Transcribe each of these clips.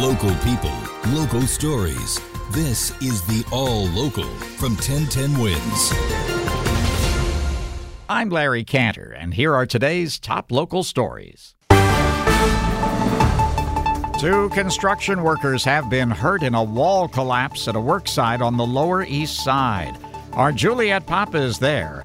Local people, local stories. This is the All Local from 1010 Wins. I'm Larry Cantor, and here are today's top local stories. Two construction workers have been hurt in a wall collapse at a worksite on the Lower East Side. Our Juliet Papa is there.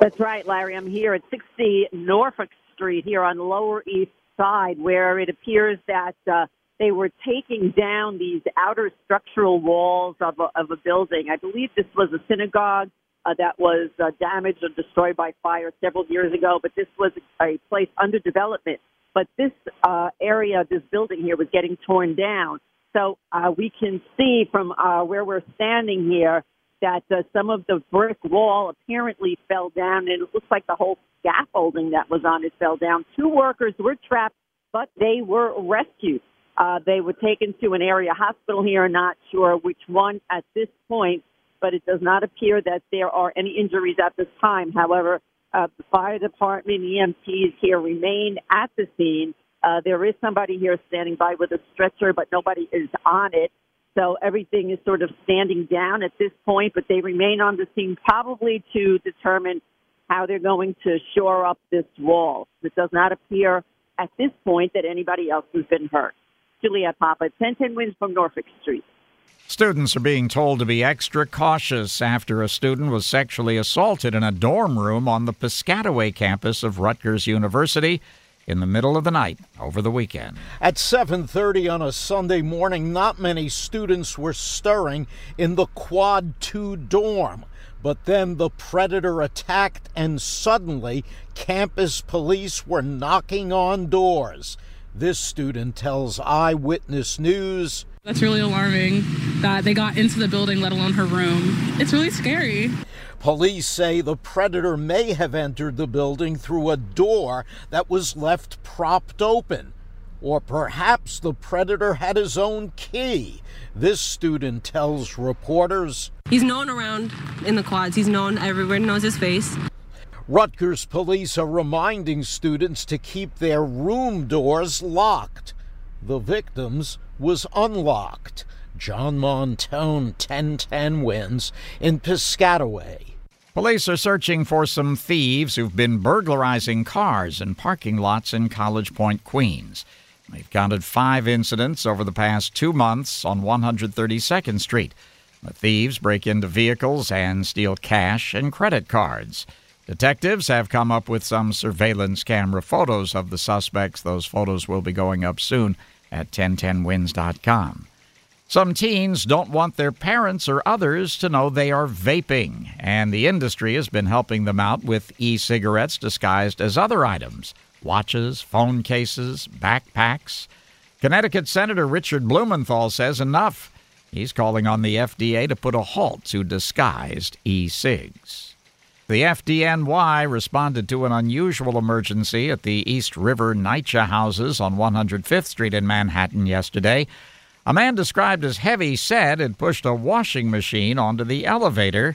That's right, Larry. I'm here at 60 Norfolk Street here on Lower East Side, where it appears that uh, they were taking down these outer structural walls of a, of a building. I believe this was a synagogue uh, that was uh, damaged or destroyed by fire several years ago, but this was a place under development. But this uh, area, this building here, was getting torn down. So uh, we can see from uh, where we're standing here that uh, some of the brick wall apparently fell down, and it looks like the whole scaffolding that was on it fell down. Two workers were trapped, but they were rescued. Uh, they were taken to an area hospital here. Not sure which one at this point but it does not appear that there are any injuries at this time. However, uh, the fire department, EMTs here remain at the scene. Uh, there is somebody here standing by with a stretcher, but nobody is on it. So everything is sort of standing down at this point, but they remain on the scene probably to determine how they're going to shore up this wall. It does not appear at this point that anybody else has been hurt. Juliet Papa, 1010 wins from Norfolk Street. Students are being told to be extra cautious after a student was sexually assaulted in a dorm room on the Piscataway campus of Rutgers University in the middle of the night over the weekend. At 7:30 on a Sunday morning, not many students were stirring in the Quad 2 dorm. But then the predator attacked and suddenly campus police were knocking on doors. This student tells Eyewitness News that's really alarming that they got into the building, let alone her room. It's really scary. Police say the predator may have entered the building through a door that was left propped open. Or perhaps the predator had his own key. This student tells reporters He's known around in the quads, he's known everywhere, knows his face. Rutgers police are reminding students to keep their room doors locked. The victims was unlocked. John Montone 1010 wins in Piscataway. Police are searching for some thieves who've been burglarizing cars and parking lots in College Point, Queens. They've counted five incidents over the past two months on 132nd Street. The thieves break into vehicles and steal cash and credit cards. Detectives have come up with some surveillance camera photos of the suspects. Those photos will be going up soon at 1010wins.com. Some teens don't want their parents or others to know they are vaping, and the industry has been helping them out with e cigarettes disguised as other items watches, phone cases, backpacks. Connecticut Senator Richard Blumenthal says enough. He's calling on the FDA to put a halt to disguised e cigs. The FDNY responded to an unusual emergency at the East River NYCHA houses on 105th Street in Manhattan yesterday. A man described as heavy set had pushed a washing machine onto the elevator,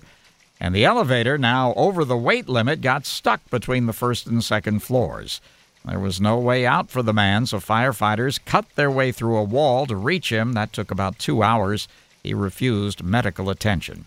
and the elevator, now over the weight limit, got stuck between the first and second floors. There was no way out for the man, so firefighters cut their way through a wall to reach him. That took about two hours. He refused medical attention.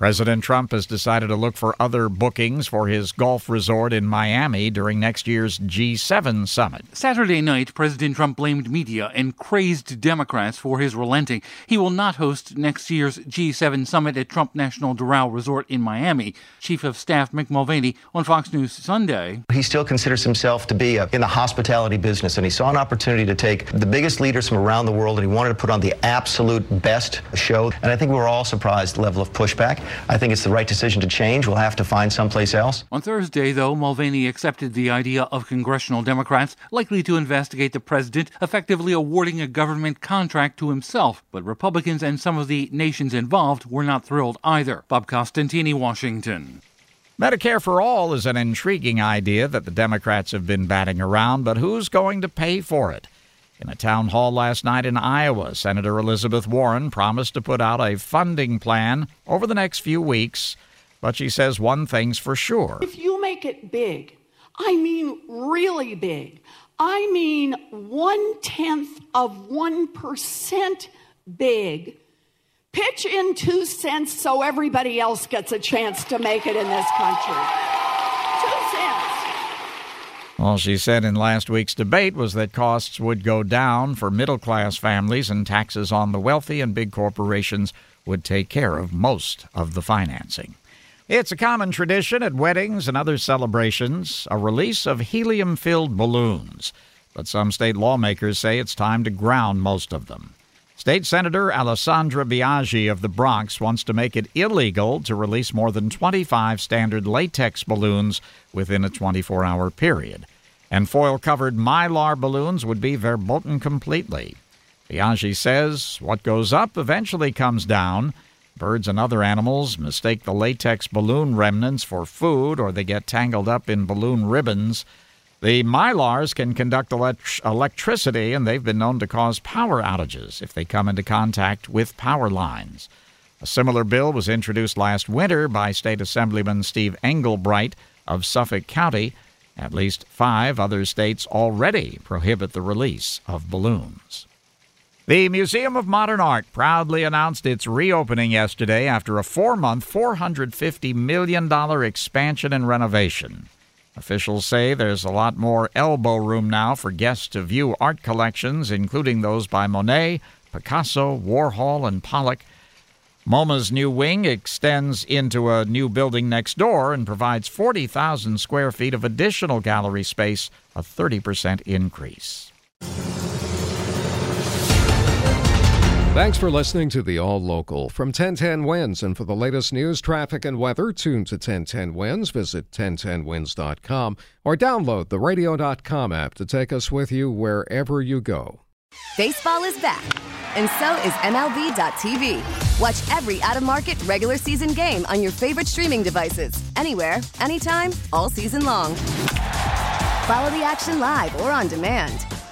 President Trump has decided to look for other bookings for his golf resort in Miami during next year's G7 summit. Saturday night, President Trump blamed media and crazed Democrats for his relenting. He will not host next year's G7 summit at Trump National Doral Resort in Miami. Chief of Staff Mick Mulvaney on Fox News Sunday. He still considers himself to be uh, in the hospitality business, and he saw an opportunity to take the biggest leaders from around the world, and he wanted to put on the absolute best show. And I think we were all surprised the level of pushback. I think it's the right decision to change. We'll have to find someplace else. On Thursday, though, Mulvaney accepted the idea of congressional Democrats likely to investigate the president, effectively awarding a government contract to himself. But Republicans and some of the nations involved were not thrilled either. Bob Costantini, Washington. Medicare for All is an intriguing idea that the Democrats have been batting around, but who's going to pay for it? In a town hall last night in Iowa, Senator Elizabeth Warren promised to put out a funding plan over the next few weeks, but she says one thing's for sure. If you make it big, I mean really big, I mean one tenth of 1% big, pitch in two cents so everybody else gets a chance to make it in this country. All she said in last week's debate was that costs would go down for middle class families and taxes on the wealthy and big corporations would take care of most of the financing. It's a common tradition at weddings and other celebrations, a release of helium filled balloons. But some state lawmakers say it's time to ground most of them. State Senator Alessandra Biaggi of the Bronx wants to make it illegal to release more than 25 standard latex balloons within a 24 hour period. And foil covered mylar balloons would be verboten completely. Biaggi says what goes up eventually comes down. Birds and other animals mistake the latex balloon remnants for food or they get tangled up in balloon ribbons. The Mylars can conduct elect- electricity, and they've been known to cause power outages if they come into contact with power lines. A similar bill was introduced last winter by State Assemblyman Steve Englebright of Suffolk County. At least five other states already prohibit the release of balloons. The Museum of Modern Art proudly announced its reopening yesterday after a four month, $450 million expansion and renovation. Officials say there's a lot more elbow room now for guests to view art collections, including those by Monet, Picasso, Warhol, and Pollock. MoMA's new wing extends into a new building next door and provides 40,000 square feet of additional gallery space, a 30% increase. Thanks for listening to the All Local from 1010 Wins. And for the latest news, traffic, and weather, tune to 1010 Wins. Visit 1010wins.com or download the radio.com app to take us with you wherever you go. Baseball is back, and so is MLB.tv. Watch every out of market regular season game on your favorite streaming devices, anywhere, anytime, all season long. Follow the action live or on demand.